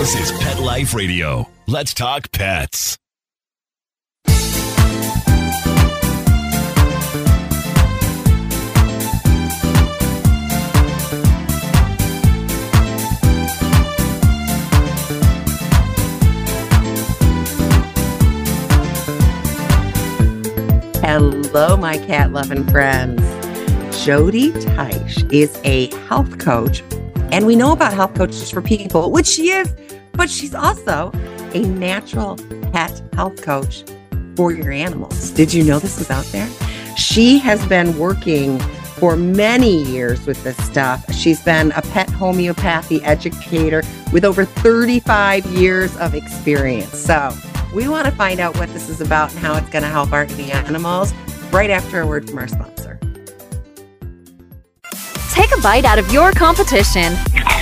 This is Pet Life Radio. Let's talk pets. Hello, my cat loving friends. Jody Teiche is a health coach, and we know about health coaches for people, which she is, but she's also a natural pet health coach for your animals. Did you know this was out there? She has been working for many years with this stuff. She's been a pet homeopathy educator with over 35 years of experience. So, we want to find out what this is about and how it's going to help our animals right after a word from our sponsor. Take a bite out of your competition.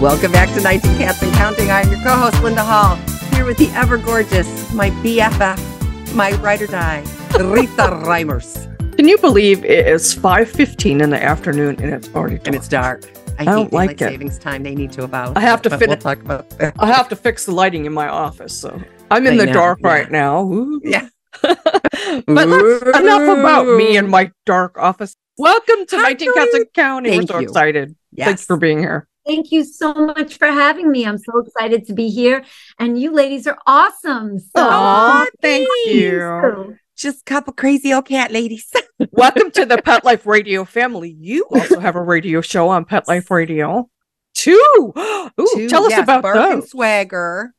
Welcome back to 19 Cats and Counting. I'm your co host, Linda Hall, here with the ever gorgeous, my BFF, my ride or die, Rita Reimers. Can you believe it is 5:15 in the afternoon and it's already dark? And it's dark. I, don't hate like it. savings time. They need to about. I have to fit We'll it- talk about that. I have to fix the lighting in my office, so I'm in I the know, dark yeah. right now. Ooh. Yeah. but that's enough about me and my dark office. Welcome to Hi, 19 Cats and Counting. We're so you. excited. Thanks for being here. Thank you so much for having me. I'm so excited to be here. And you ladies are awesome. So Aw, thank thank you. Just a couple crazy old cat ladies. Welcome to the Pet Life Radio family. You also have a radio show on Pet Life Radio. Two. Ooh, Two, tell us yes, about Bark and. Swagger.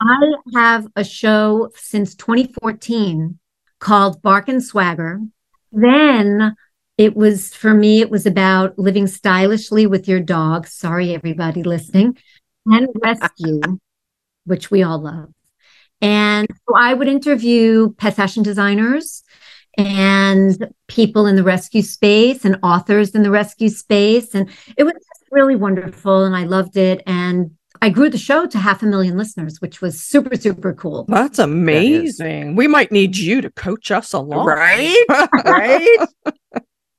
I have a show since 2014 called Bark and Swagger. Then it was for me, it was about living stylishly with your dog. Sorry, everybody listening, and rescue, which we all love. And so I would interview pet fashion designers and people in the rescue space and authors in the rescue space. And it was just really wonderful. And I loved it. And I grew the show to half a million listeners, which was super, super cool. That's amazing. We might need you to coach us along. Right? right?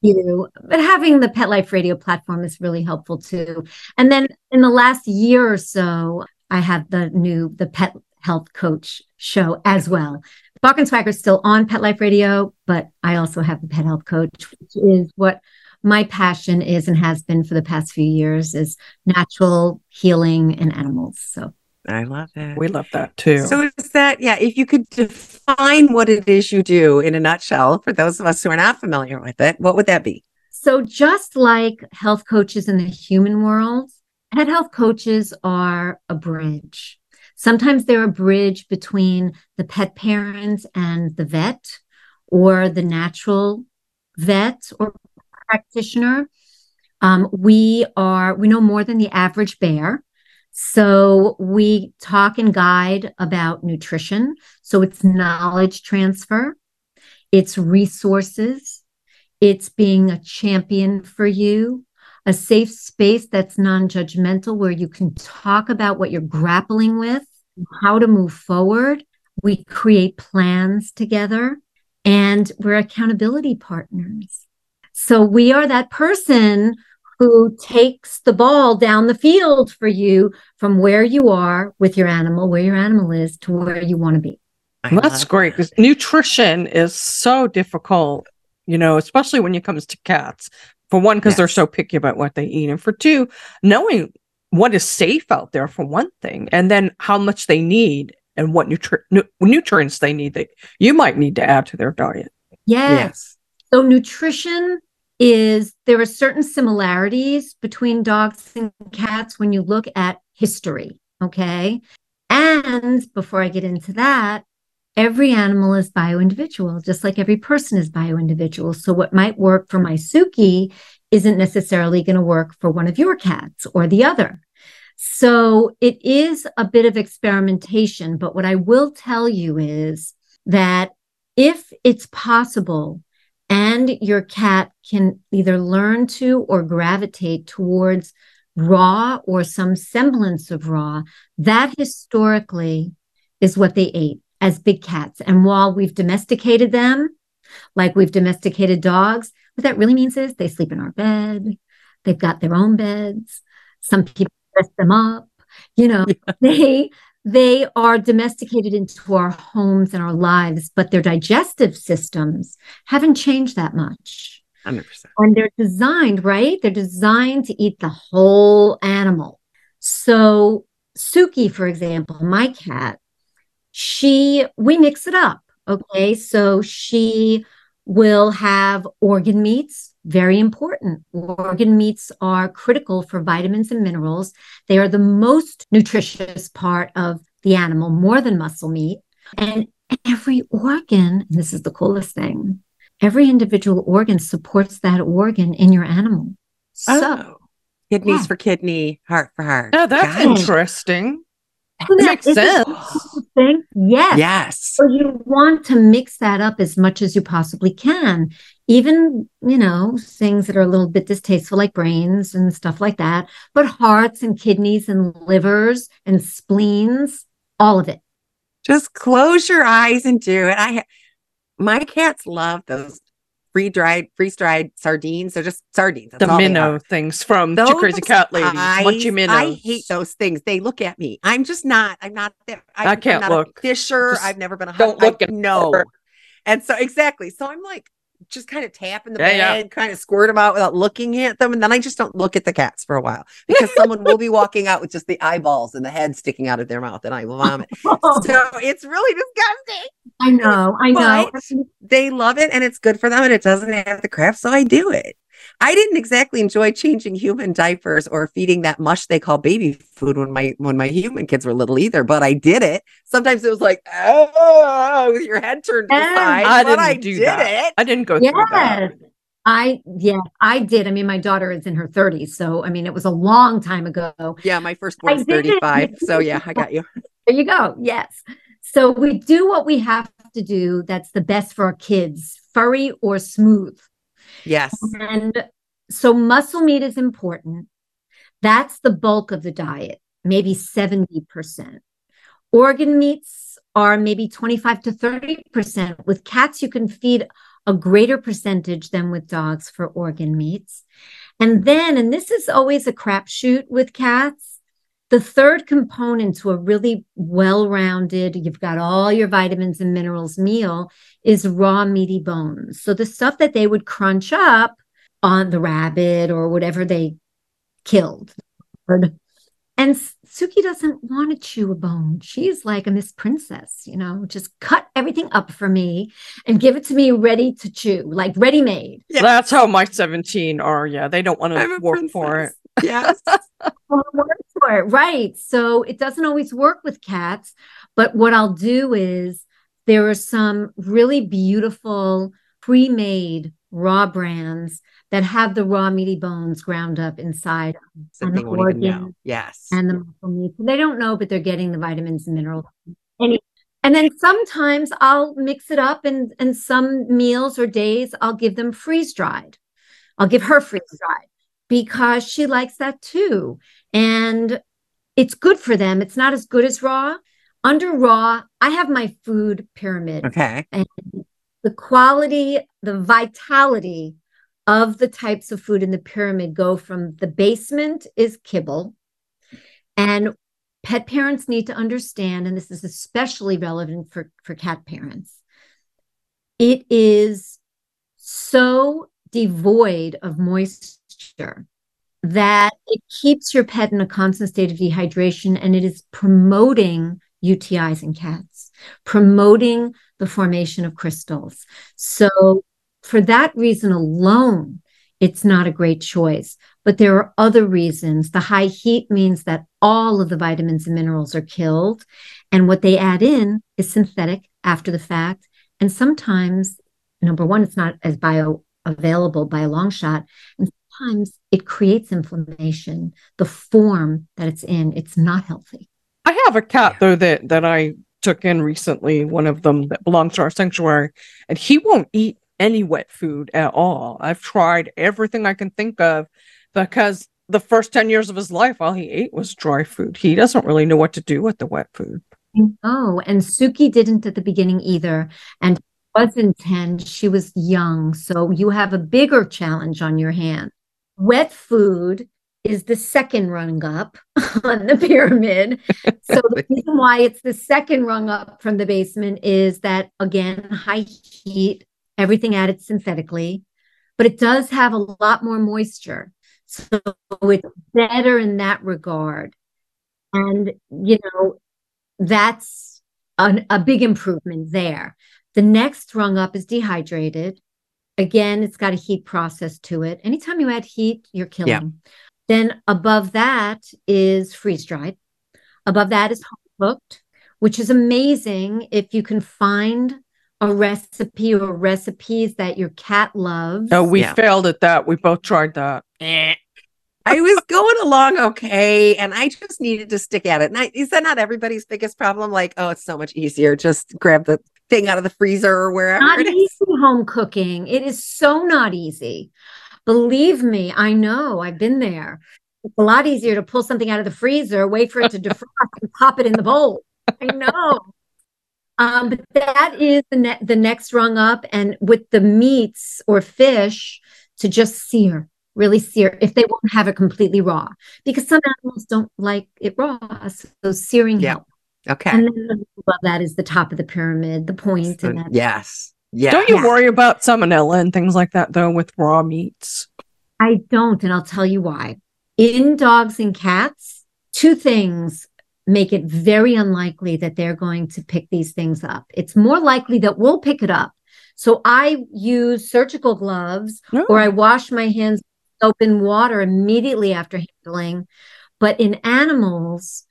you. But having the Pet Life Radio platform is really helpful too. And then in the last year or so, I have the new the Pet Health Coach show as well. Bark and Swagger is still on Pet Life Radio, but I also have the Pet Health Coach, which is what my passion is and has been for the past few years is natural healing in animals. So I love it. We love that too. So is that yeah? If you could define what it is you do in a nutshell, for those of us who are not familiar with it, what would that be? So, just like health coaches in the human world, pet health coaches are a bridge. Sometimes they're a bridge between the pet parents and the vet, or the natural vet or practitioner. Um, we are, we know more than the average bear. So we talk and guide about nutrition. So it's knowledge transfer, it's resources, it's being a champion for you, a safe space that's non judgmental where you can talk about what you're grappling with, how to move forward. We create plans together and we're accountability partners. So we are that person who takes the ball down the field for you from where you are with your animal, where your animal is to where you want to be. That's great because nutrition is so difficult, you know, especially when it comes to cats. For one, because they're so picky about what they eat. And for two, knowing what is safe out there for one thing, and then how much they need and what nutri- nu- nutrients they need that you might need to add to their diet. Yes. Yes. So nutrition is there are certain similarities between dogs and cats when you look at history. Okay. And before I get into that, every animal is bio-individual, just like every person is bio-individual. So what might work for my Suki isn't necessarily going to work for one of your cats or the other. So it is a bit of experimentation. But what I will tell you is that if it's possible and your cat can either learn to or gravitate towards raw or some semblance of raw, that historically is what they ate as big cats. And while we've domesticated them, like we've domesticated dogs, what that really means is they sleep in our bed, they've got their own beds. Some people dress them up, you know, yeah. they they are domesticated into our homes and our lives, but their digestive systems haven't changed that much. 100%. And they're designed, right? They're designed to eat the whole animal. So, Suki, for example, my cat, she, we mix it up. Okay. So she will have organ meats, very important. Organ meats are critical for vitamins and minerals. They are the most nutritious part of the animal, more than muscle meat. And every organ, and this is the coolest thing, every individual organ supports that organ in your animal. So, oh. kidneys yeah. for kidney, heart for heart. Oh, that's interesting. That makes sense. Thing? Yes. Yes. So you want to mix that up as much as you possibly can. Even, you know, things that are a little bit distasteful, like brains and stuff like that, but hearts and kidneys and livers and spleens, all of it. Just close your eyes and do it. I my cats love those free dried, freeze dried sardines. They're just sardines. That's the minnow things from those Two Crazy Cat Ladies. Munchy minnows. I hate those things. They look at me. I'm just not. I'm not there. I, I can't i'm look. fisher. Just I've never been a. Don't look at no. And so exactly. So I'm like, just kind of tap in the yeah, bed, yeah. kind of squirt them out without looking at them. And then I just don't look at the cats for a while because someone will be walking out with just the eyeballs and the head sticking out of their mouth and I will vomit. Oh. so it's really disgusting. I know. I know. But they love it and it's good for them and it doesn't have the crap. So I do it. I didn't exactly enjoy changing human diapers or feeding that mush they call baby food when my when my human kids were little either, but I did it. Sometimes it was like, oh, with your head turned to the side. I didn't I do did that. It. I didn't go yes. through that. I yeah, I did. I mean, my daughter is in her 30s, so I mean, it was a long time ago. Yeah, my first one was 35. So yeah, I got you. There you go. Yes. So we do what we have to do that's the best for our kids, furry or smooth. Yes. And so muscle meat is important. That's the bulk of the diet, maybe 70%. Organ meats are maybe 25 to 30%. With cats, you can feed a greater percentage than with dogs for organ meats. And then, and this is always a crapshoot with cats, the third component to a really well rounded, you've got all your vitamins and minerals meal is raw meaty bones. So the stuff that they would crunch up on the rabbit or whatever they killed. And Suki doesn't want to chew a bone. She's like a Miss Princess, you know, just cut everything up for me and give it to me ready to chew, like ready made. Yeah. That's how my 17 are. Yeah. They don't want to work princess. for it. Yes. Right. So it doesn't always work with cats. But what I'll do is there are some really beautiful pre made raw brands that have the raw meaty bones ground up inside and the organ yes. and the muscle meat. They don't know but they're getting the vitamins and minerals. And, and then sometimes i'll mix it up and and some meals or days i'll give them freeze dried i'll give her freeze dried because she likes that too. And it's good for them. It's not as good as raw. Under raw i have my food pyramid. Okay. And the quality the vitality of the types of food in the pyramid go from the basement is kibble. And pet parents need to understand, and this is especially relevant for, for cat parents, it is so devoid of moisture that it keeps your pet in a constant state of dehydration and it is promoting UTIs in cats, promoting the formation of crystals. So for that reason alone, it's not a great choice. But there are other reasons. The high heat means that all of the vitamins and minerals are killed. And what they add in is synthetic after the fact. And sometimes, number one, it's not as bioavailable by a long shot. And sometimes it creates inflammation. The form that it's in, it's not healthy. I have a cat though that that I took in recently, one of them that belongs to our sanctuary, and he won't eat any wet food at all. I've tried everything I can think of because the first 10 years of his life, all he ate was dry food. He doesn't really know what to do with the wet food. Oh, and Suki didn't at the beginning either. And wasn't 10, she was young. So you have a bigger challenge on your hand. Wet food is the second rung up on the pyramid. So the reason why it's the second rung up from the basement is that again, high heat, everything added synthetically, but it does have a lot more moisture. So it's better in that regard. And, you know, that's an, a big improvement there. The next rung up is dehydrated. Again, it's got a heat process to it. Anytime you add heat, you're killing. Yeah. Then above that is freeze dried. Above that is home cooked, which is amazing if you can find a recipe or recipes that your cat loves. Oh, we yeah. failed at that. We both tried that. Eh. I was going along okay, and I just needed to stick at it. And I, is that not everybody's biggest problem? Like, oh, it's so much easier. Just grab the thing out of the freezer or wherever. Not easy home cooking. It is so not easy. Believe me, I know. I've been there. It's a lot easier to pull something out of the freezer, wait for it to defrost, and pop it in the bowl. I know. Um, but that is the ne- the next rung up, and with the meats or fish to just sear, really sear, if they won't have it completely raw, because some animals don't like it raw. So searing yeah. Helps. Okay. And then above that is the top of the pyramid, the point. So, and yes. Yeah. Don't you yeah. worry about salmonella and things like that though with raw meats? I don't, and I'll tell you why. In dogs and cats, two things make it very unlikely that they're going to pick these things up. It's more likely that we'll pick it up. So I use surgical gloves oh. or I wash my hands with soap and water immediately after handling. But in animals,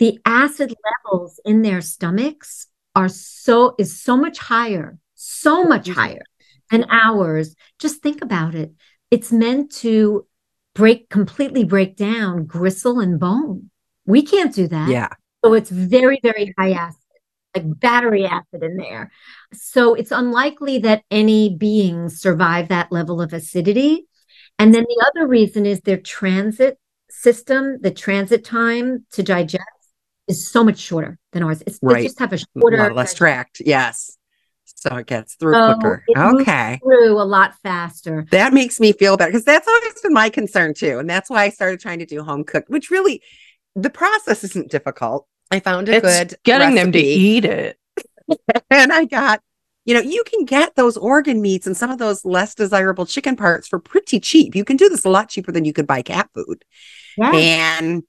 the acid levels in their stomachs are so is so much higher, so much higher than ours. Just think about it. It's meant to break completely break down gristle and bone. We can't do that. Yeah. So it's very, very high acid, like battery acid in there. So it's unlikely that any beings survive that level of acidity. And then the other reason is their transit system, the transit time to digest is so much shorter than ours. It's, right. They just have a shorter, a less tract. Yes. So it gets through so quicker. okay. Through a lot faster. That makes me feel better because that's always been my concern too. And that's why I started trying to do home cooked, which really the process isn't difficult. I found a it's good getting recipe. them to eat it. and I got, you know, you can get those organ meats and some of those less desirable chicken parts for pretty cheap. You can do this a lot cheaper than you could buy cat food. And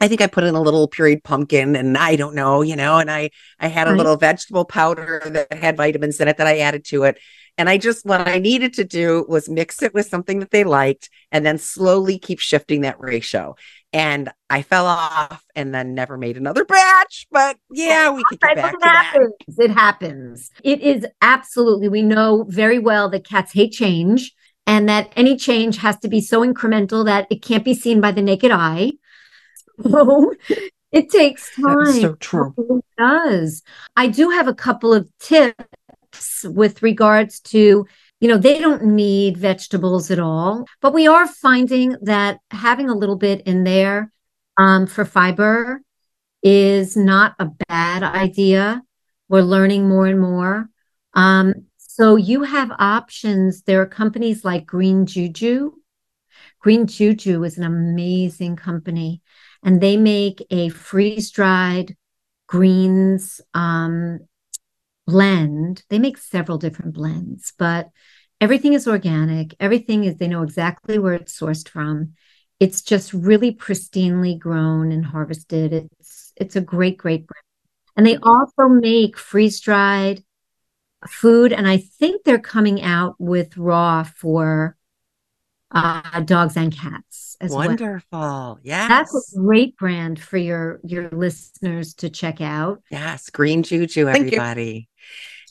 I think I put in a little pureed pumpkin and I don't know, you know, and I I had a right. little vegetable powder that had vitamins in it that I added to it. And I just what I needed to do was mix it with something that they liked and then slowly keep shifting that ratio and I fell off and then never made another batch. But yeah, we could get back it to happens. that. It happens. It is absolutely, we know very well that cats hate change and that any change has to be so incremental that it can't be seen by the naked eye. So it takes time. so true. It does. I do have a couple of tips with regards to you know, they don't need vegetables at all. But we are finding that having a little bit in there um, for fiber is not a bad idea. We're learning more and more. Um, so you have options. There are companies like Green Juju. Green Juju is an amazing company, and they make a freeze dried greens um, blend. They make several different blends, but everything is organic. Everything is, they know exactly where it's sourced from. It's just really pristinely grown and harvested. It's it's a great, great brand. And they also make freeze dried food, and I think they're coming out with raw for uh, dogs and cats as well. Wonderful. Yes. That's a great brand for your your listeners to check out. yes. Green Juju, Thank everybody.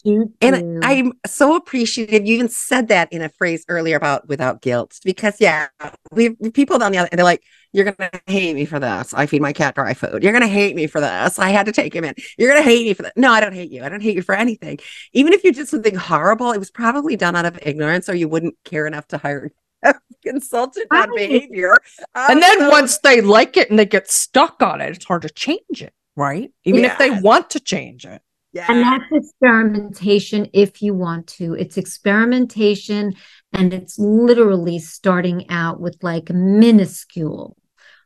Juju. And I'm so appreciative. You even said that in a phrase earlier about without guilt, because yeah, we we- people down the other, and they're like, "You're gonna hate me for this. I feed my cat dry food. You're gonna hate me for this. I had to take him in. You're gonna hate me for that." No, I don't hate you. I don't hate you for anything. Even if you did something horrible, it was probably done out of ignorance, or you wouldn't care enough to hire a consultant on Right. behavior. and Um, then so- once they like it and they get stuck on it, it's hard to change it, right? Even if they want to change it. yeah, And that's experimentation if you want to. It's experimentation and it's literally starting out with like minuscule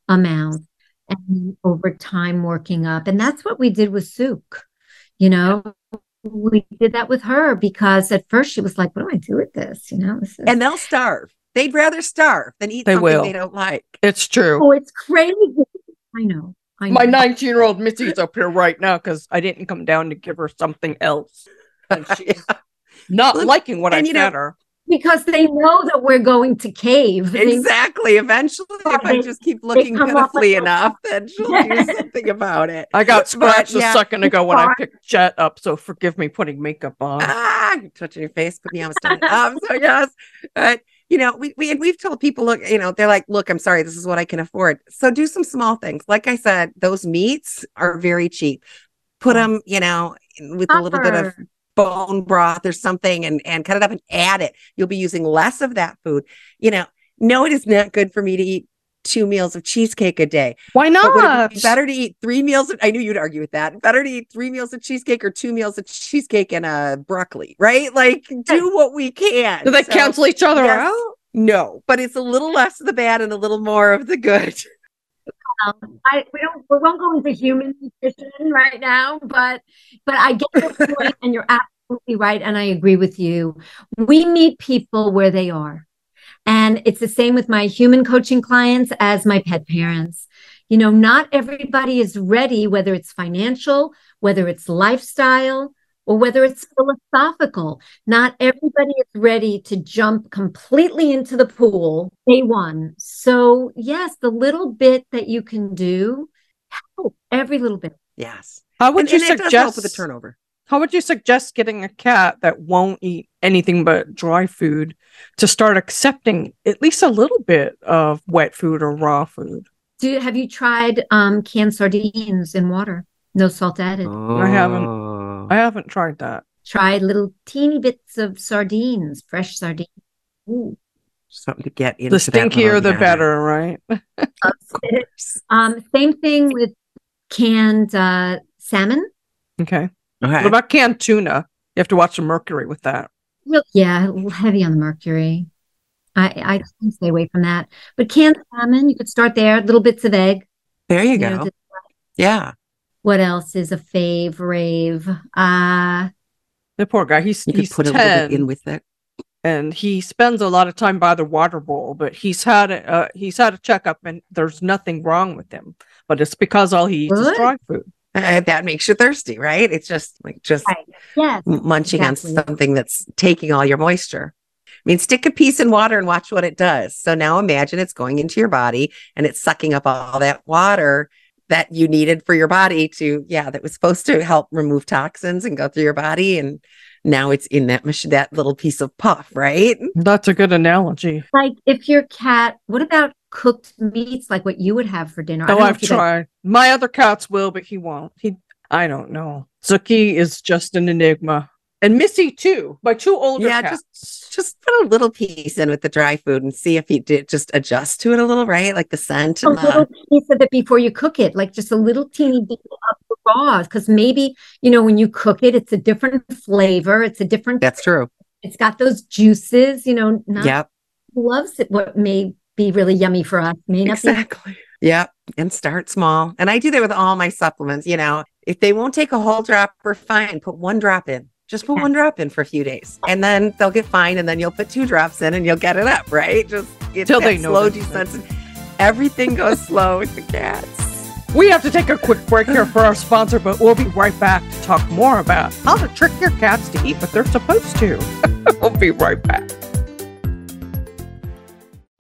amount and over time working up. And that's what we did with Sook. You know, we did that with her because at first she was like, What do I do with this? You know, this is and they'll starve. They'd rather starve than eat They something will. they don't like. It's true. oh, it's crazy. I know. I know. My 19 year old Missy's up here right now because I didn't come down to give her something else. And she's not Look, liking what I and you know- fed her. because they know that we're going to cave. They- Exactly. Eventually, if I just keep looking come pitifully with- enough, then she'll do something about it. I got scratched yeah. a second ago when I picked Jet up, so forgive me putting makeup on. Ah, you're touching your face, put me on my stomach. um, so yes, but you know, we we and we've told people, look, you know, they're like, look, I'm sorry, this is what I can afford. So do some small things. Like I said, those meats are very cheap. Put them, you know, with a little bit of bone broth or something and and cut it up and add it you'll be using less of that food you know no it is not good for me to eat two meals of cheesecake a day Why but would it not? be better to eat three meals of, i knew you'd argue with that better to eat three meals of cheesecake or two meals of cheesecake and a broccoli right like do what we can Do they So, cancel each other yes. out? no but it's a little less of the bad and a little more of the good Um, I we don't we won't go into human nutrition right now, but but I get your point, and you're absolutely right, and I agree with you. We meet people where they are, and it's the same with my human coaching clients as my pet parents. You know, not everybody is ready, whether it's financial, whether it's lifestyle, or whether it's philosophical. Not everybody is ready to jump completely into the pool day one. So, yes, the little bit that you can do, help every little bit. yes How would and, you and it does suggest help with the turnover How would you suggest getting a cat that won't eat anything but dry food to start accepting at least a little bit of wet food or raw food? Do have you tried um, canned sardines in water? No salt added. I haven't. Oh. I haven't tried that. Try little teeny bits of sardines, fresh sardines. Ooh, something to get into The that stinkier, the better, right? loves it. Um, same thing with canned uh, salmon. Okay. Okay. What about canned tuna? You have to watch the mercury with that. Real, yeah, heavy on the mercury. I I can stay away from that. But canned salmon, you could start there. Little bits of egg. there you you go. know, just- yeah. what else is a fave rave? Uh The poor guy. He's You could he's put a little bit in with it. and he spends a lot of time by the water bowl. But he's had a uh, he's had a checkup, and there's nothing wrong with him. But it's because all he eats is dry food. Uh, that makes you thirsty, right? It's just like just Right. yes. munching exactly. on something that's taking all your moisture. I mean, stick a piece in water and watch what it does. So now imagine it's going into your body and it's sucking up all that water that you needed for your body to, yeah, that was supposed to help remove toxins and go through your body. And now it's in that mach- that little piece of puff, right? That's a good analogy. Like if your cat, what about cooked meats like what you would have for dinner? Oh, I've if you guys- tried. My other cats will, but he won't. He, I don't know. Zuki is just an enigma, and Missy too. My two older Yeah, cats. Just put a little piece in with the dry food and see if he did just adjust to it a little, right? Like the scent a and little the, piece of it before you cook it, like just a little teeny bit of the raw. Because maybe, you know, when you cook it, it's a different flavor. It's a different, that's true. it's got those juices, you know, not Yep. loves it. What may be really yummy for us may not be. Exactly. Yep. And start small. And I do that with all my supplements. You know, if they won't take a whole drop, we're fine, put one drop in. Just put Yeah. one drop in for a few days. And then they'll get fine. And then you'll put two drops in and you'll get it up, right? Just it's Till that they know slow this. descent. Everything goes slow with the cats. We have to take a quick break here for our sponsor, but we'll be right back to talk more about how to trick your cats to eat what they're supposed to. we'll be right back.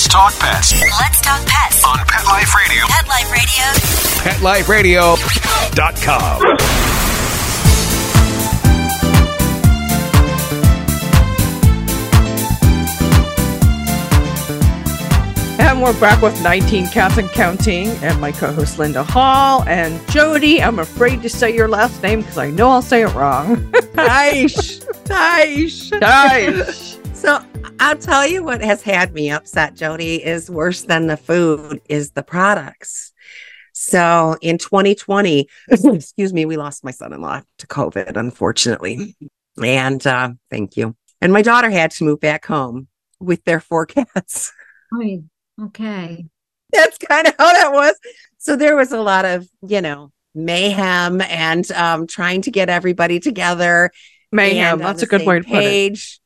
Let's talk pets Let's talk pets. on Pet Life Radio. Pet Life Radio. PetLifeRadio.com. And we're back with 19 Cats and Counting, and my co host Linda Hall. And Jody, I'm afraid to say your last name because I know I'll say it wrong. Taish, Taish, Taish. So I'll tell you what has had me upset, Jody, is worse than the food is the products. So in 2020, excuse me, we lost my son-in-law to COVID, unfortunately. And uh, thank you. And my daughter had to move back home with their four cats. Right. Okay. That's kind of how that was. So there was a lot of, you know, mayhem and um, trying to get everybody together. Mayhem. That's a good same way to put it.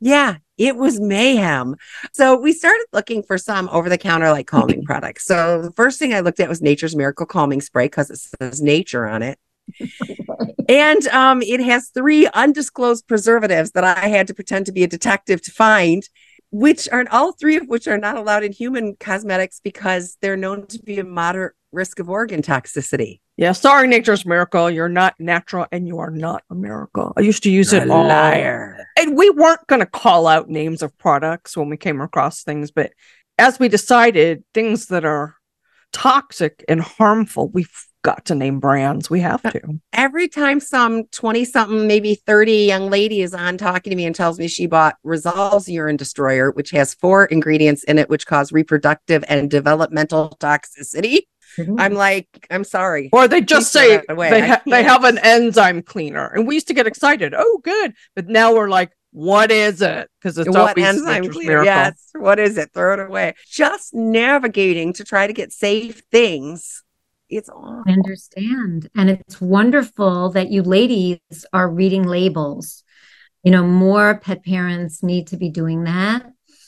Yeah, it was mayhem. So we started looking for some over the counter like calming products. So the first thing I looked at was Nature's Miracle Calming Spray because it says nature on it. and um, it has three undisclosed preservatives that I had to pretend to be a detective to find, which are all three of which are not allowed in human cosmetics because they're known to be a moderate risk of organ toxicity. Yeah, sorry, Nature's Miracle. You're not natural and you are not a miracle. I used to use You're it all. liar. And we weren't going to call out names of products when we came across things, but as we decided, things that are toxic and harmful, we've got to name brands. We have uh, to. every time some 20 something, maybe 30 young lady is on talking to me and tells me she bought Resolve's Urine Destroyer, which has four ingredients in it, which cause reproductive and developmental toxicity. I'm like, I'm sorry. Or they just Please say they, ha- they have an enzyme cleaner. And we used to get excited. Oh, good. But now we're like, what is it? Because it's what always enzyme cleaner? Miracle. Yes. What is it? Throw it away. Just navigating to try to get safe things. It's awful. I understand. And it's wonderful that you ladies are reading labels. You know, more pet parents need to be doing that.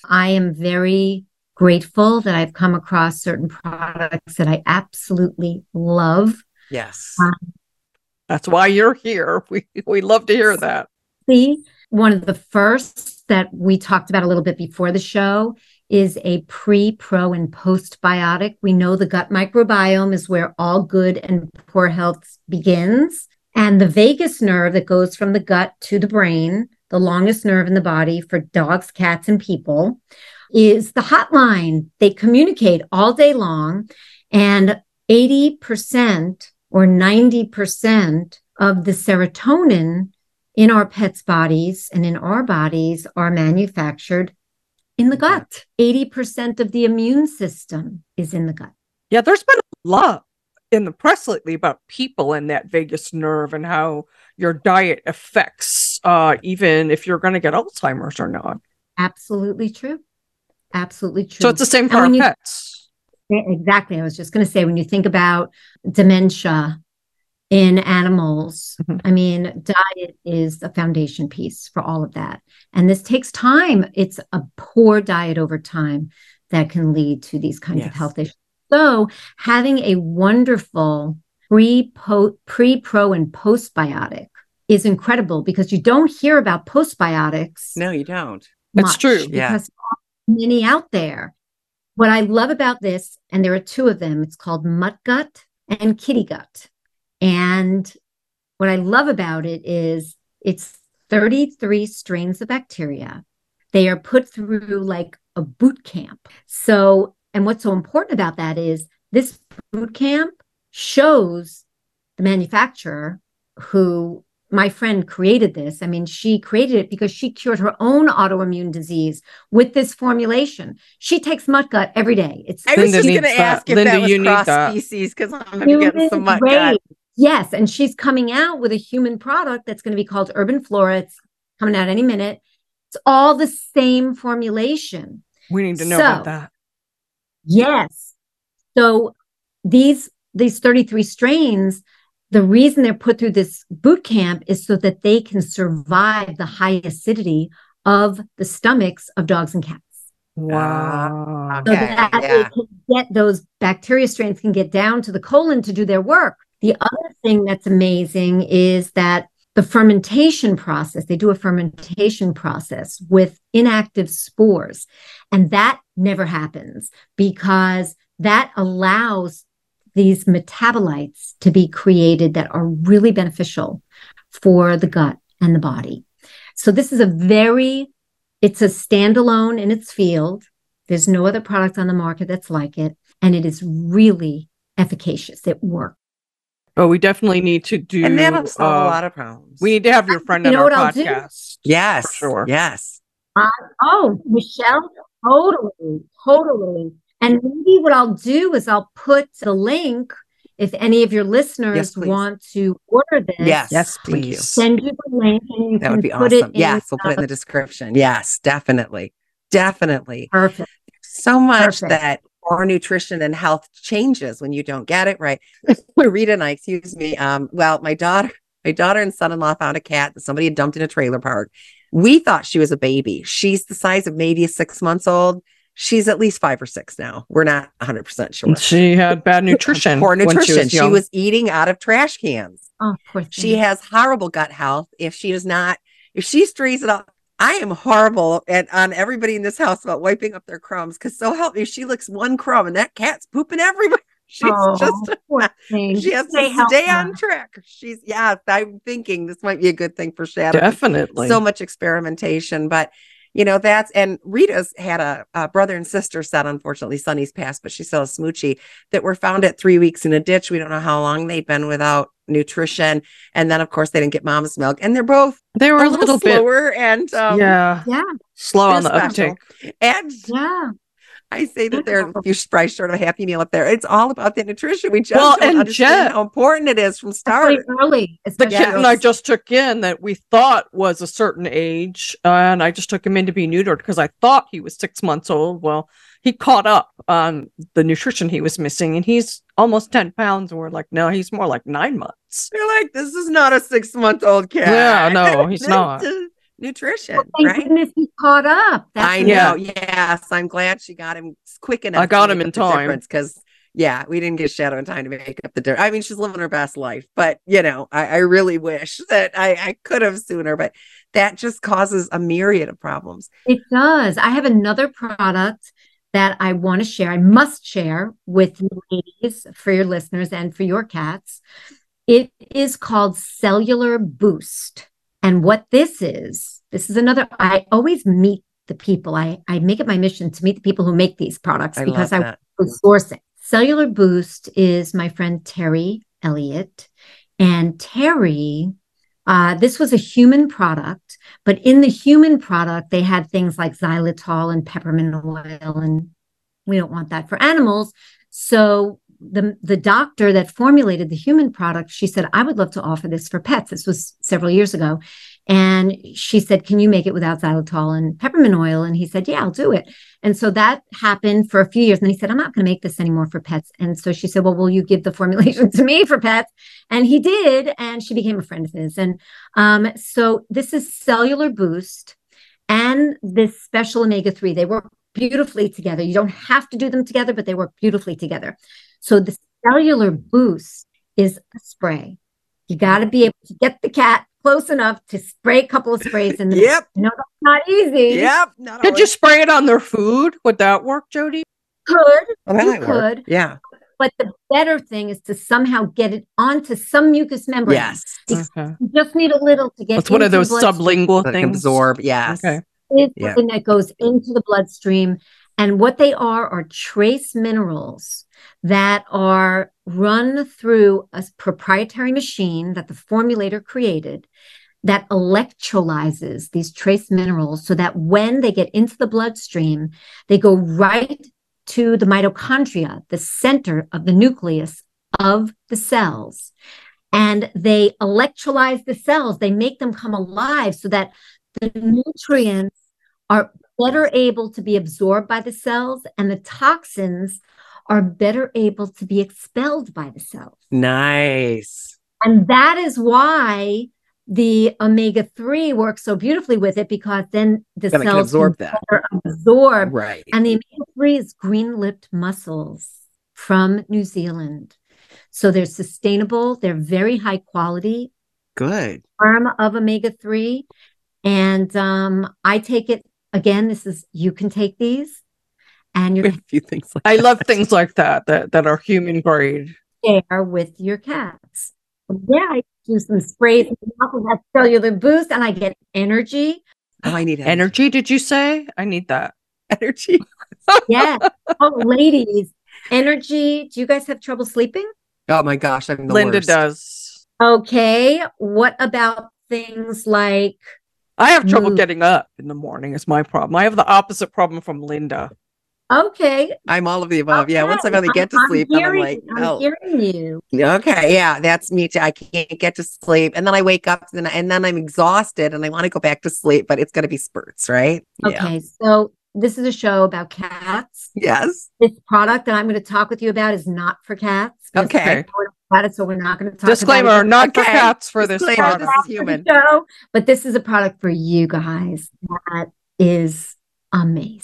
I am very grateful that I've come across certain products that I absolutely love. Yes. Um, That's why you're here. We we love to hear that. See, one of the first that we talked about a little bit before the show is a pre, pro, and postbiotic. We know the gut microbiome is where all good and poor health begins. And the vagus nerve that goes from the gut to the brain, the longest nerve in the body for dogs, cats, and people, is the hotline. They communicate all day long, and 80% or 90% of the serotonin in our pets' bodies and in our bodies are manufactured in the gut. 80% of the immune system is in the gut. Yeah, there's been a lot in the press lately about people and that vagus nerve and how your diet affects uh even if you're going to get Alzheimer's or not. Absolutely true. Absolutely true. So it's the same for you- pets. Exactly. I was just going to say when you think about dementia in animals, Mhm. I mean, diet is the foundation piece for all of that. And this takes time. It's a poor diet over time that can lead to these kinds of health issues. So, having a wonderful pre, po, pre, pro, and postbiotic is incredible because you don't hear about postbiotics No, you don't. That's true. Yeah. Because are many out there. What I love about this, and there are two of them, it's called mutt gut and kitty gut. And what I love about it is it's 33 strains of bacteria, they are put through like a boot camp. So, and what's so important about that is this boot camp shows the manufacturer who my friend created this. I mean, she created it because she cured her own autoimmune disease with this formulation. She takes mutt gut every day. It's I was Linda just going to ask if Linda, that was cross that. species because I'm going to be getting some Human mutt gut. Yes, and she's coming out with a human product that's going to be called Urban Flora. It's coming out any minute. It's all the same formulation. We need to know So- about that. Yes. So these these 33 strains, the reason they're put through this boot camp is so that they can survive the high acidity of the stomachs of dogs and cats. Wow. Ah, so Okay, that yeah. it can get those bacteria strains can get down to the colon to do their work. The other thing that's amazing is that the fermentation process, they do a fermentation process with inactive spores. And that never happens because that allows these metabolites to be created that are really beneficial for the gut and the body. So this is a very it's a standalone in its field. There's no other product on the market that's like it and it is really efficacious. It works. But we definitely need to do. And that'll solve uh, a lot of problems. We need to have your friend You on know our what I'll do? podcast. yes. for sure. Yes. Oh, Michelle, totally, totally. And maybe what I'll do is I'll put the link if any of your listeners Yes, want to order this. Yes. Yes, please. Send you the link and you That can would be put awesome. it in. Yes. We'll put it in the description. Yes. Definitely. Definitely. Perfect. so much Perfect. that our nutrition and health changes when you don't get it right. Rita and I, excuse me. Um, well, my daughter, my daughter and son-in-law found a cat that somebody had dumped in a trailer park. We thought she was a baby. She's the size of maybe six months old. She's at least five or six now. We're not 100% sure. She had bad nutrition. Poor when nutrition. She was, she was eating out of trash cans. Oh, poor thing. She has horrible gut health. If she does not, if she strays it up, I am horrible at on everybody in this house about wiping up their crumbs. Because so help me, she licks one crumb and that cat's pooping everywhere. She's Oh, just she has Stay to stay on track. She's yeah. I'm thinking this might be a good thing for Shadow. definitely. So much experimentation, but you know that's and Rita's had a, a brother and sister set. Unfortunately, Sonny's passed, but she still has Smoochie that were found at three weeks in a ditch. We don't know how long they've been without nutrition, and then of course they didn't get mom's milk, and they're both they were a a little bit, slower and um, yeah, Yeah, slow on the special. uptake. And yeah. I say that they're a few probably short of a happy meal up there. It's all about the nutrition. We just Well, don't and understand Jet- how important it is from start. Early. The kitten I just took in that we thought was a certain age, uh, and I just took him in to be neutered because I thought he was six months old. Well, he caught up on the nutrition he was missing, and he's almost 10 pounds. And we're like, no, he's more like nine months. You're like, this is not a six month old cat. Yeah, no, he's not. is Nutrition, oh, Thank right? goodness he caught up. That's I Yeah. know. Yes, I'm glad she got him quick enough. I got him in time. because yeah, we didn't get Shadow in time to make up the difference. I mean, she's living her best life, but you know, I, I really wish that I, I could have sooner. But that just causes a myriad of problems. It does. I have another product that I want to share. I must share with you ladies for your listeners and for your cats. It is called Cellular Boost. And what this is, this is another, I always meet the people. I, I make it my mission to meet the people who make these products I because I source sourcing. Cellular Boost is my friend Terry Elliott. And Terry, uh, this was a human product, but in the human product, they had things like xylitol and peppermint oil, and we don't want that for animals. So the the doctor that formulated the human product, she said, I would love to offer this for pets. This was several years ago. And she said, Can you make it without xylitol and peppermint oil? And he said, Yeah, I'll do it. And so that happened for a few years. And he said, I'm not going to make this anymore for pets. And so she said, Well, will you give the formulation to me for pets? And he did. And she became a friend of his. And um, so this is Cellular Boost and this special omega 3. They work beautifully together. You don't have to do them together, but they work beautifully together. So the Cellular Boost is a spray. You got to be able to get the cat close enough to spray a couple of sprays in the Yep. No, that's not easy. Yep. Not Could you spray it on their food? Would that work, Jody? Could, Oh, that you might work. could. Yeah. but the better thing is to somehow get it onto some mucous membrane. Yes. Because Okay. You just need a little to get It's one of those bloodstream. sublingual things. absorb. Yes. Okay. is Yeah. something that goes into the bloodstream. And what they are are trace minerals that are run through a proprietary machine that the formulator created that electrolyzes these trace minerals so that when they get into the bloodstream, they go right to the mitochondria, the center of the nucleus of the cells. And they electrolyze the cells, they make them come alive so that the nutrients are better able to be absorbed by the cells and the toxins are better able to be expelled by the cells. Nice. And that is why the omega 3 works so beautifully with it because then the Then can cells absorb that. absorb. Right. And the omega 3 is green lipped mussels from New Zealand. So they're sustainable, they're very high quality, Good. form of omega 3. And um, I take it again. This is you can take these and you A can few things like I that. love things like that that that are human grade. share with your cats. Yeah, I do some sprays and muscles have cellular boost, and I get energy. Oh, I need energy. Energy, did you say? I need that. Energy. Yeah. oh, ladies, energy. Do you guys have trouble sleeping? Oh my gosh, I'm the Linda worst. does. Okay. What about things like I have trouble Mood. getting up in the morning. Is my problem. I have the opposite problem from Linda. okay? I'm all of the above. Yeah, once I finally get to I'm sleep, then I'm hearing- like, I'm oh, hearing you. okay, yeah, that's me too. I can't get to sleep, and then I wake up, and then, and then I'm exhausted, and I want to go back to sleep, but it's going to be spurts, right? Yeah. Okay. So this is a show about cats. Yes. This product that I'm going to talk with you about is not for cats. 'cause Okay. About it, so we're not going to talk Disclaimer: about it. Not for Okay. cats for this Disclaimer, product. this is human. show, but this is a product for you guys that is amazing.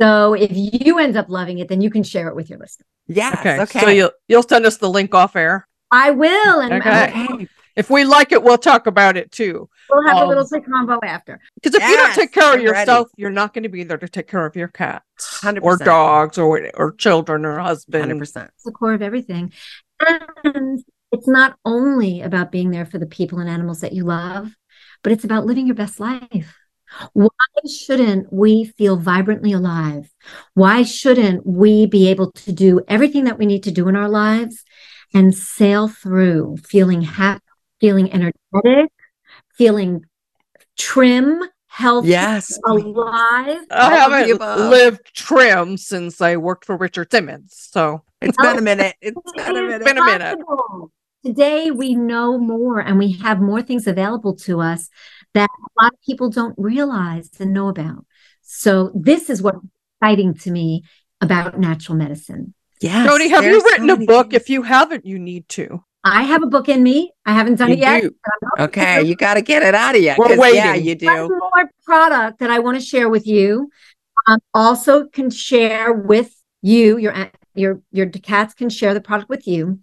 So if you end up loving it, then you can share it with your listeners. Yes. Okay. Okay. So you'll you'll send us the link off air. I will, and Okay. and If we like it, we'll talk about it too. we'll have a Um, little quick combo after. Because if you don't take care of I'm ready. yourself, you're not going to be there to take care of your cats 100%. or dogs or or children or husband. Hundred percent. It's the core of everything. And it's not only about being there for the people and animals that you love, but it's about living your best life. Why shouldn't we feel vibrantly alive? Why shouldn't we be able to do everything that we need to do in our lives and sail through feeling happy, feeling energetic, feeling trim, healthy, Yes. alive? I All of the haven't above. lived trim since I worked for Richard Simmons. So It's been a minute. It's been a minute. Been a minute. Today, we know more and we have more things available to us that a lot of people don't realize and know about. So, this is what's exciting to me about natural medicine. Yes. Jody, have you there's so written a book? things. If you haven't, you need to. I have a book in me. I haven't done You it yet. do. Okay, you got to get it out of you. We're 'cause, Yeah, waiting. you One do. more product that I want to share with you. Um, also, can share with you your your your cats can share the product with you.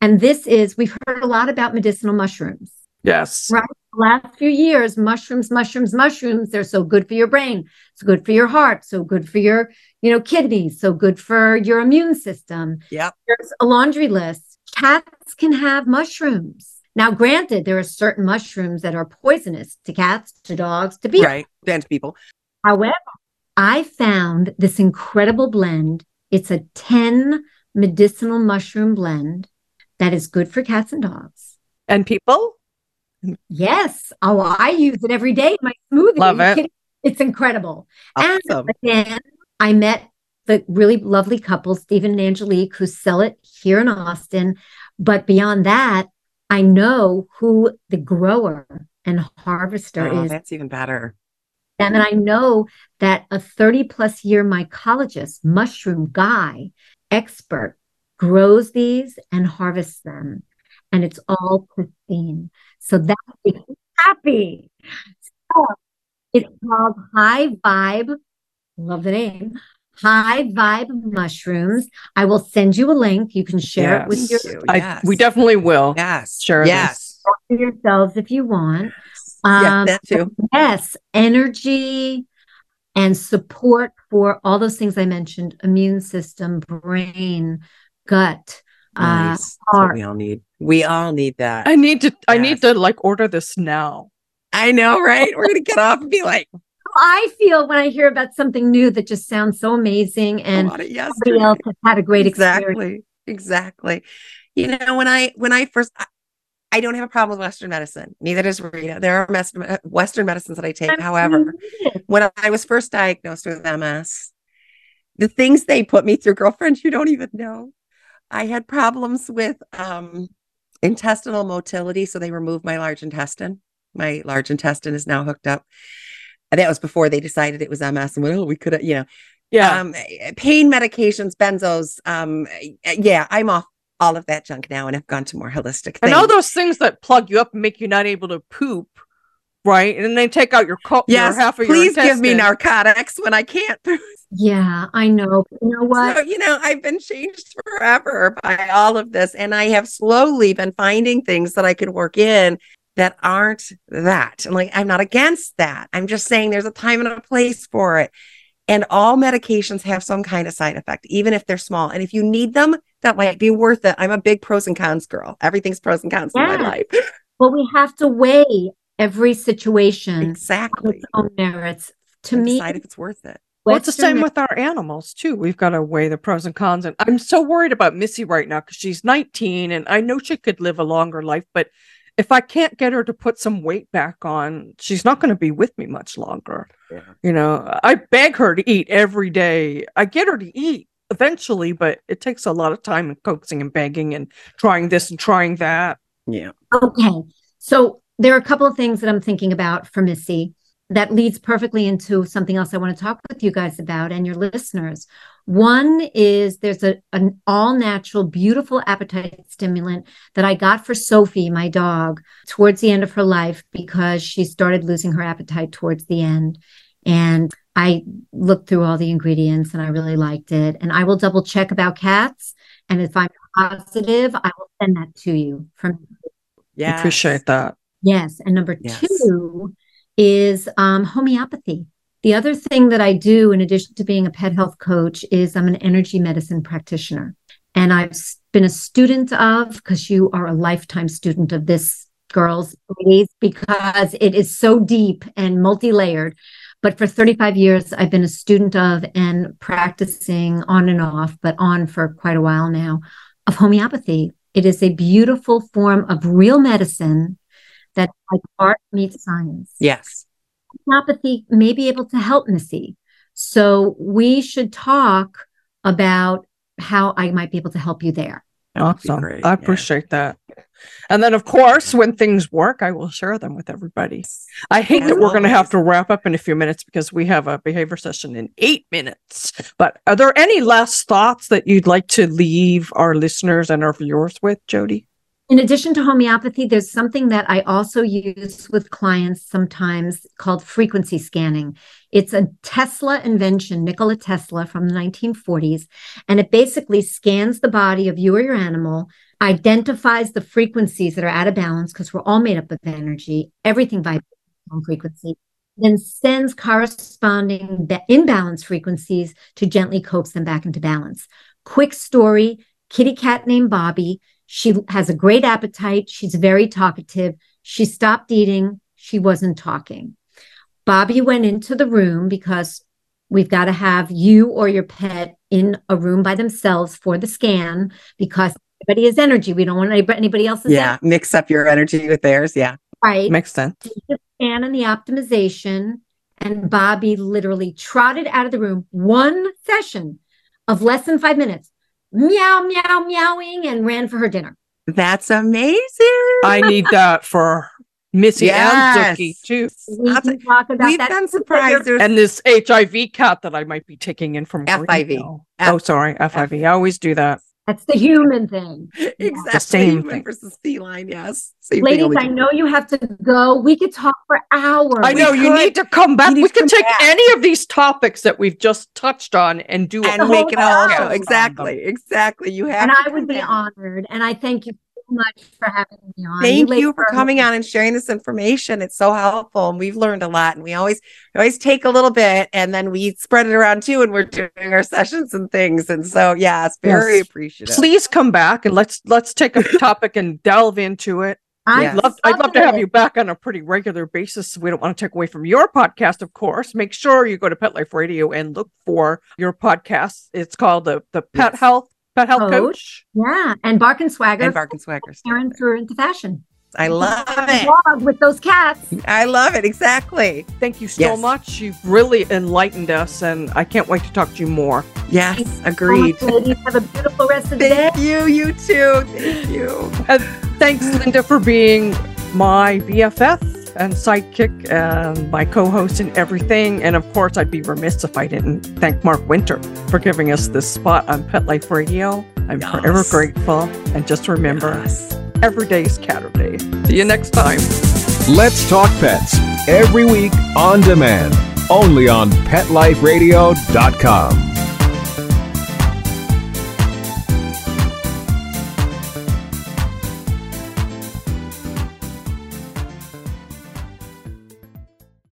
And this is we've heard a lot about medicinal mushrooms. Yes. Right. last few years, mushrooms, mushrooms, mushrooms, they're so good for your brain, It's good for your heart, so good for your, you know, kidneys, so good for your immune system. Yep. There's a laundry list. Cats can have mushrooms. Now, granted, there are certain mushrooms that are poisonous to cats, to dogs, to people. Right. And people. However, I found this incredible blend. It's a 10 medicinal mushroom blend that is good for cats and dogs. And people? Yes. Oh, I use it every day in my smoothie. Love it. It's incredible. Awesome. And again, I met the really lovely couple, Stephen and Angelique, who sell it here in Austin. But beyond that, I know who the grower and harvester Oh, is. that's even better. And then I know that a 30 plus year mycologist, mushroom guy, expert, grows these and harvests them. And it's all pristine. So that makes me happy. So it's called High Vibe. Love the name. High Vibe Mushrooms. I will send you a link. You can share it with your you. I, Yes. we definitely will. Yes. Share yes. yourselves if you want. yeah, Um, that too. Yes, energy and support for all those things I mentioned immune system, brain, gut. Uh, Nice. That's what heart. we all need. We all need that. I need to I need to like order this now. I know, right? We're gonna get off and be like, I feel when I hear about something new that just sounds so amazing and somebody else has had a great exactly, experience. Exactly. You know, when I when I first I, I don't have a problem with Western medicine. Neither does Rita. There are Western medicines that I take. However, when I was first diagnosed with MS, the things they put me through, girlfriend, you don't even know. I had problems with um, intestinal motility, so they removed my large intestine. My large intestine is now hooked up. And that was before they decided it was MS and went, oh, we could, have, you know, yeah. Um, pain medications, benzos. Um, yeah, I'm off all of that junk now and I've gone to more holistic things. And all those things that plug you up and make you not able to poop, right? And then they take out your co- yes, your half of your. please your give me narcotics when I can't. yeah, I know. You know what? So, you know, I've been changed forever by all of this, and I have slowly been finding things that I could work in that aren't that. And like, I'm not against that. I'm just saying there's a time and a place for it. And all medications have some kind of side effect, even if they're small. And if you need them, that might be worth it. I'm a big pros and cons girl. Everything's pros and cons yeah. in my life. Well, we have to weigh every situation exactly its own merits. To and me, decide if it's worth it. Well, it's the same with our animals too. We've got to weigh the pros and cons. And I'm so worried about Missy right now because she's 19 and I know she could live a longer life, but if I can't get her to put some weight back on, she's not going to be with me much longer. Yeah. You know, I beg her to eat every day. I get her to eat eventually, but it takes a lot of time and coaxing and begging and trying this and trying that. Yeah. Okay. So there are a couple of things that I'm thinking about for Missy that leads perfectly into something else I want to talk with you guys about and your listeners. One is there's a, an all natural, beautiful appetite stimulant that I got for Sophie, my dog, towards the end of her life because she started losing her appetite towards the end. And I looked through all the ingredients and I really liked it. And I will double check about cats. And if I'm positive, I will send that to you from. Yeah, appreciate that. Yes. And number yes. two is um, homeopathy. The other thing that I do, in addition to being a pet health coach, is I'm an energy medicine practitioner. And I've been a student of, because you are a lifetime student of this, girls, ladies, because it is so deep and multi layered. But for 35 years, I've been a student of and practicing on and off, but on for quite a while now, of homeopathy. It is a beautiful form of real medicine that like art meets science. Yes homeopathy may be able to help Missy. So we should talk about how I might be able to help you there. Awesome. Great, I yeah. appreciate that. And then, of course, when things work, I will share them with everybody. I hate As that we're going to have to wrap up in a few minutes because we have a behavior session in eight minutes. But are there any last thoughts that you'd like to leave our listeners and our viewers with, Jody? In addition to homeopathy, there's something that I also use with clients sometimes called frequency scanning. It's a Tesla invention, Nikola Tesla from the 1940s, and it basically scans the body of you or your animal, identifies the frequencies that are out of balance because we're all made up of energy, everything vibrates on frequency, then sends corresponding imbalance frequencies to gently coax them back into balance. Quick story kitty cat named Bobby she has a great appetite. She's very talkative. She stopped eating. She wasn't talking. Bobby went into the room because we've got to have you or your pet in a room by themselves for the scan because everybody has energy. We don't want anybody else's. Yeah, energy. mix up your energy with theirs. Yeah, right. Makes sense. The scan and the optimization, and Bobby literally trotted out of the room. One session of less than five minutes meow, meow, meowing and ran for her dinner. That's amazing. I need that for Missy yes. and Dookie too. We can talk about We've that. been surprised. And this HIV cat that I might be taking in from FIV. Oh, sorry, FIV. I always do that. That's the human thing. Exactly. The same human thing. versus feline. Yes. Same Ladies, I know you have to go. We could talk for hours. I know you need to come back. We can take back. any of these topics that we've just touched on and do and make it all show. Exactly. Exactly. You have. And I would be down. honored. And I thank you much for having me on. Thank you, you for coming on and sharing this information. It's so helpful, and we've learned a lot. And we always we always take a little bit, and then we spread it around too. And we're doing our sessions and things. And so, yeah, it's very yes. appreciative. Please come back and let's let's take a topic and delve into it. I Yes. love, I'd love to have you back on a pretty regular basis. We don't want to take away from your podcast, of course. Make sure you go to Pet Life Radio and look for your podcast. It's called the the Pet Yes. Health Pet Health Coach. Coach. Yeah, and Bark and Swagger. And Bark and Swaggers. Parents are into fashion. I love it. With those cats. I love it. Exactly. Thank you so Yes. much. You've really enlightened us, and I can't wait to talk to you more. Yes. Agreed. So much. Have a beautiful rest of the day. Thank you. You too. Thank you. And thanks, Linda, for being my BFF and sidekick and my co-host and everything. And of course, I'd be remiss if I didn't thank Mark Winter for giving us this spot on Pet Life Radio. I'm Yes. forever grateful. And just remember, Yes. every day is Catterday. See you next time. Let's Talk Pets every week on demand, only on PetLifeRadio.com.